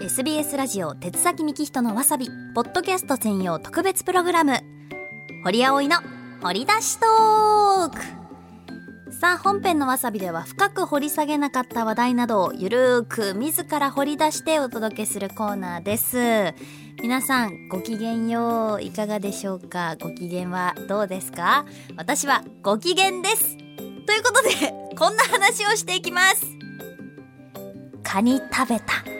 SBS ラジオ鉄崎幹人のわさびポッドキャスト専用特別プログラム。堀葵の掘り出しトーク。さあ本編のわさびでは深く掘り下げなかった話題などをゆるーく自ら掘り出してお届けするコーナーです。皆さんごきげんよういかがでしょうか？ご機嫌はどうですか？私はご機嫌です。ということでこんな話をしていきます。カニ食べた。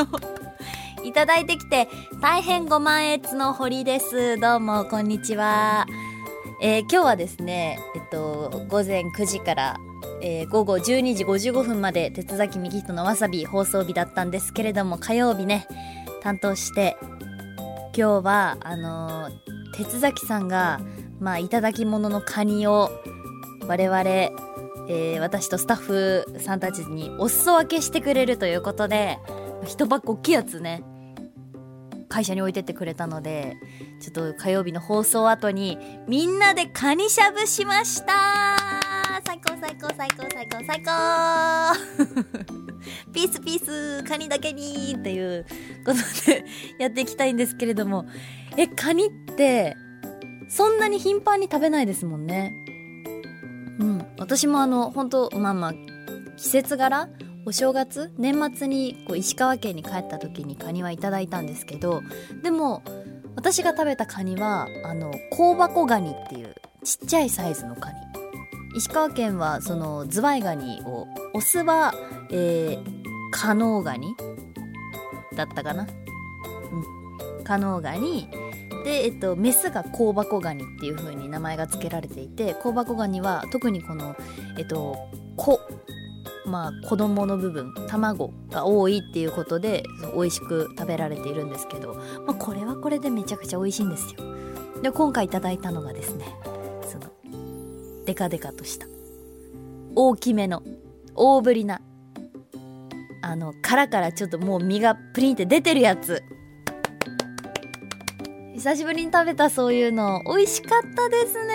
をいただいてきて大変ご満悦の堀です。どうもこんにちは。えー、今日はですねえっと午前9時からえー、午後12時55分まで鉄崎幹人のわさび放送日だったんですけれども火曜日ね担当して今日はあのー、鉄崎さんがまあいただき物のカニを我々、えー、私とスタッフさんたちにお裾分けしてくれるということで一箱大きいやつね会社に置いてってくれたのでちょっと火曜日の放送後にみんなでカニしゃぶしました。最高最高最高最高最高。ピースピースカニだけにっていうことでやっていきたいんですけれども。えカニってそんなに頻繁に食べないですもんね。うん。私もあの本当まあまあ季節柄お正月年末にこう石川県に帰った時にカニはいただいたんですけどでも私が食べたカニはあの香箱ガニっていうちっちゃいサイズのカニ。石川県はそのズワイガニをオスは、えー、カノウガニだったかな。うん。カノウガニ。で、えっと、メスが香箱ガニっていう風に名前が付けられていて香箱ガニは特にこのえっとまあ子供の部分卵が多いっていうことで美味しく食べられているんですけど、まあ、これはこれでめちゃくちゃ美味しいんですよ。で今回いただいたのがですねそのデカデカとした大きめの大ぶりなあの殻からちょっともう身がプリンって出てるやつ。久しぶりに食べたそういうの。美味しかったですね。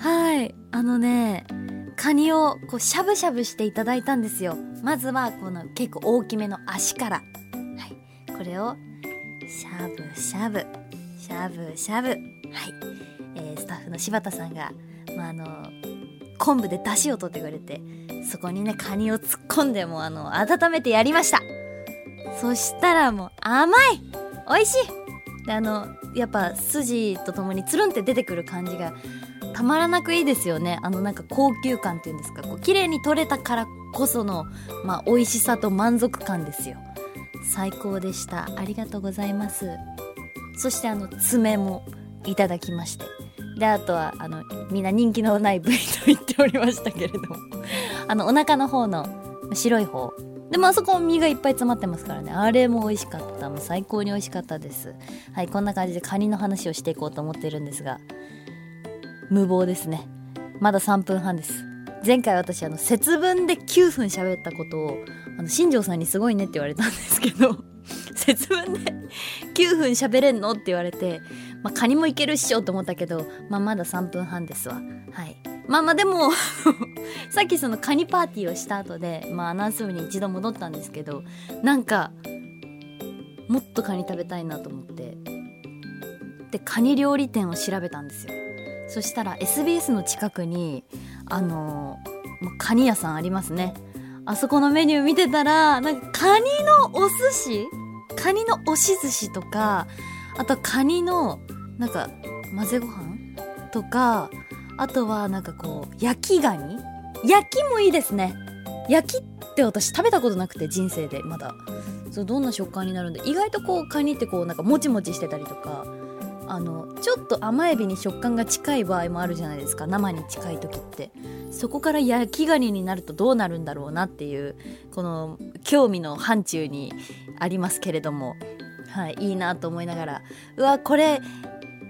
はい。あのねカニをこうしゃぶしゃぶしていただいたんですよ。まずはこの結構大きめの足から。はい。これをしゃぶしゃぶ。しゃぶしゃぶ。はい、えー、スタッフの柴田さんが、まあ、あの昆布で出汁を取ってくれてそこにねカニを突っ込んでもあの温めてやりました。そしたらもう甘い。美味しい。であのやっぱ筋とともにつるんって出てくる感じがたまらなくいいですよね。あのなんか高級感っていうんですか。こう綺麗に取れたからこそのまあ美味しさと満足感ですよ。最高でした。ありがとうございます。そしてあの爪もいただきまして。であとはあのみんな人気のない部位と言っておりましたけれども。あのお腹の方の白い方。でもあそこ身がいっぱい詰まってますからね。あれも美味しかった。もう最高に美味しかったです。はいこんな感じでカニの話をしていこうと思ってるんですが。無謀ですね。まだ3分半です。前回私あの節分で9分喋ったことをあの新庄さんにすごいねって言われたんですけど 節分で9分喋れんのって言われて、まあ、カニもいけるっしょと思ったけど、まあ、まだ3分半ですわ。はい。まあまあでも さっきそのカニパーティーをした後でまあアナウンス部に一度戻ったんですけどなんかもっとカニ食べたいなと思ってでカニ料理店を調べたんですよ。そしたら SBS の近くにあのカニ屋さんありますね。あそこのメニュー見てたらなんかカニのお寿司？カニの押し寿司とかあとカニのなんか混ぜご飯？とかあとはなんかこう焼きガニ？焼きもいいですね。焼きって私食べたことなくて人生でまだ。そうどんな食感になるんで意外とこうカニってこうなんかもちもちしてたりとか。あのちょっと甘エビに食感が近い場合もあるじゃないですか。生に近い時って。そこから焼きガニになるとどうなるんだろうなっていうこの興味の範疇にありますけれども。はいいいなと思いながら。うわこれ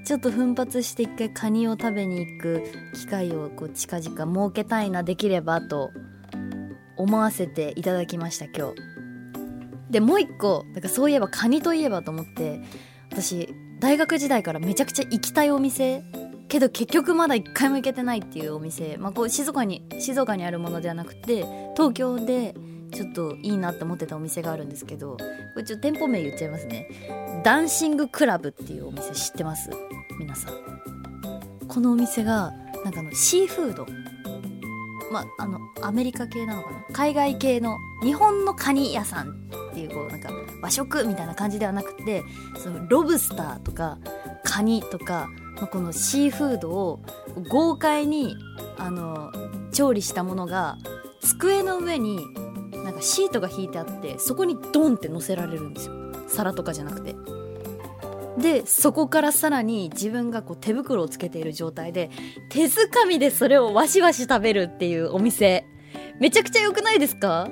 ちょっと奮発して一回カニを食べに行く機会をこう近々設けたいなできればと思わせていただきました今日。でもう一個だかそういえばカニといえばと思って私大学時代からめちゃくちゃ行きたいお店。けど結局まだ一回も行けてないっていうお店、まあ、こう静岡に静岡にあるものではなくて東京でちょっといいなって思ってたお店があるんですけどこれちょっと店舗名言っちゃいますね。ダンシングクラブっていうお店知ってます？皆さん。このお店がなんかのシーフード。まあのアメリカ系なのかな？海外系の日本のカニ屋さんっていうこうなんか和食みたいな感じではなくてそのロブスターとかカニとか、まあ、このシーフードを豪快にあの調理したものが机の上になんかシートが引いてあってそこにドンって乗せられるんですよ。皿とかじゃなくて。でそこからさらに自分がこう手袋をつけている状態で手づかみでそれをわしわし食べるっていうお店。めちゃくちゃ良くないですか？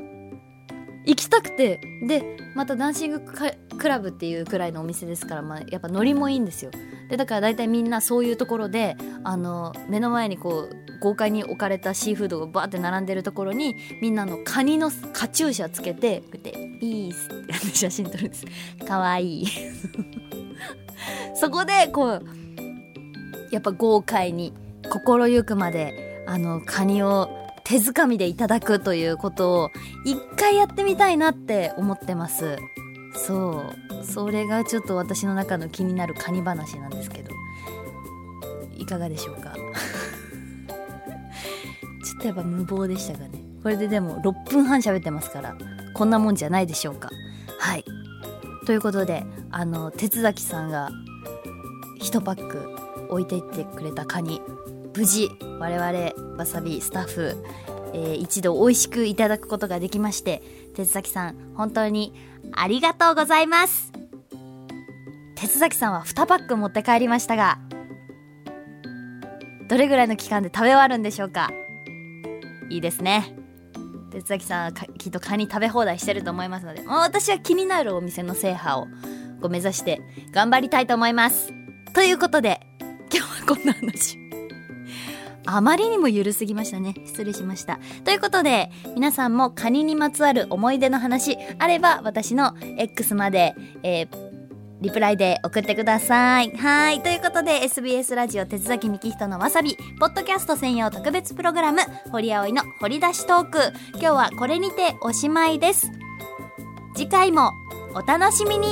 行きたくて。でまたダンシングクラブっていうくらいのお店ですから、まあ、やっぱノリもいいんですよ。でだから大体みんなそういうところであの目の前にこう豪快に置かれたシーフードがバーって並んでるところにみんなのカニのカチューシャつけてこうやって「ピース」って写真撮るんです。かわいい。そこでこうやっぱ豪快に心ゆくまであのカニを手づかみでいただくということを一回やってみたいなって思ってます。そう。それがちょっと私の中の気になるカニ話なんですけど。いかがでしょうか？ちょっとやっぱ無謀でしたがね。これででも6分半喋ってますからこんなもんじゃないでしょうか。はい。ということであの鉄崎さんが1パック置いていってくれたカニ。無事我々わさびスタッフ、えー、一度美味しくいただくことができまして鉄崎さん本当にありがとうございます。鉄崎さんは2パック持って帰りましたがどれぐらいの期間で食べ終わるんでしょうか？いいですね。鉄崎さんはきっとカニ食べ放題してると思いますのでもう私は気になるお店の制覇をこう目指して頑張りたいと思います。ということで今日はこんな話。あまりにもゆるすぎましたね。失礼しました。ということで、皆さんもカニにまつわる思い出の話あれば、私の X まで、えーリプライで送ってください。はい。ということで、SBS ラジオ手崎幹人のわさび、ポッドキャスト専用特別プログラム、堀葵の掘り出しトーク。今日はこれにておしまいです。次回もお楽しみに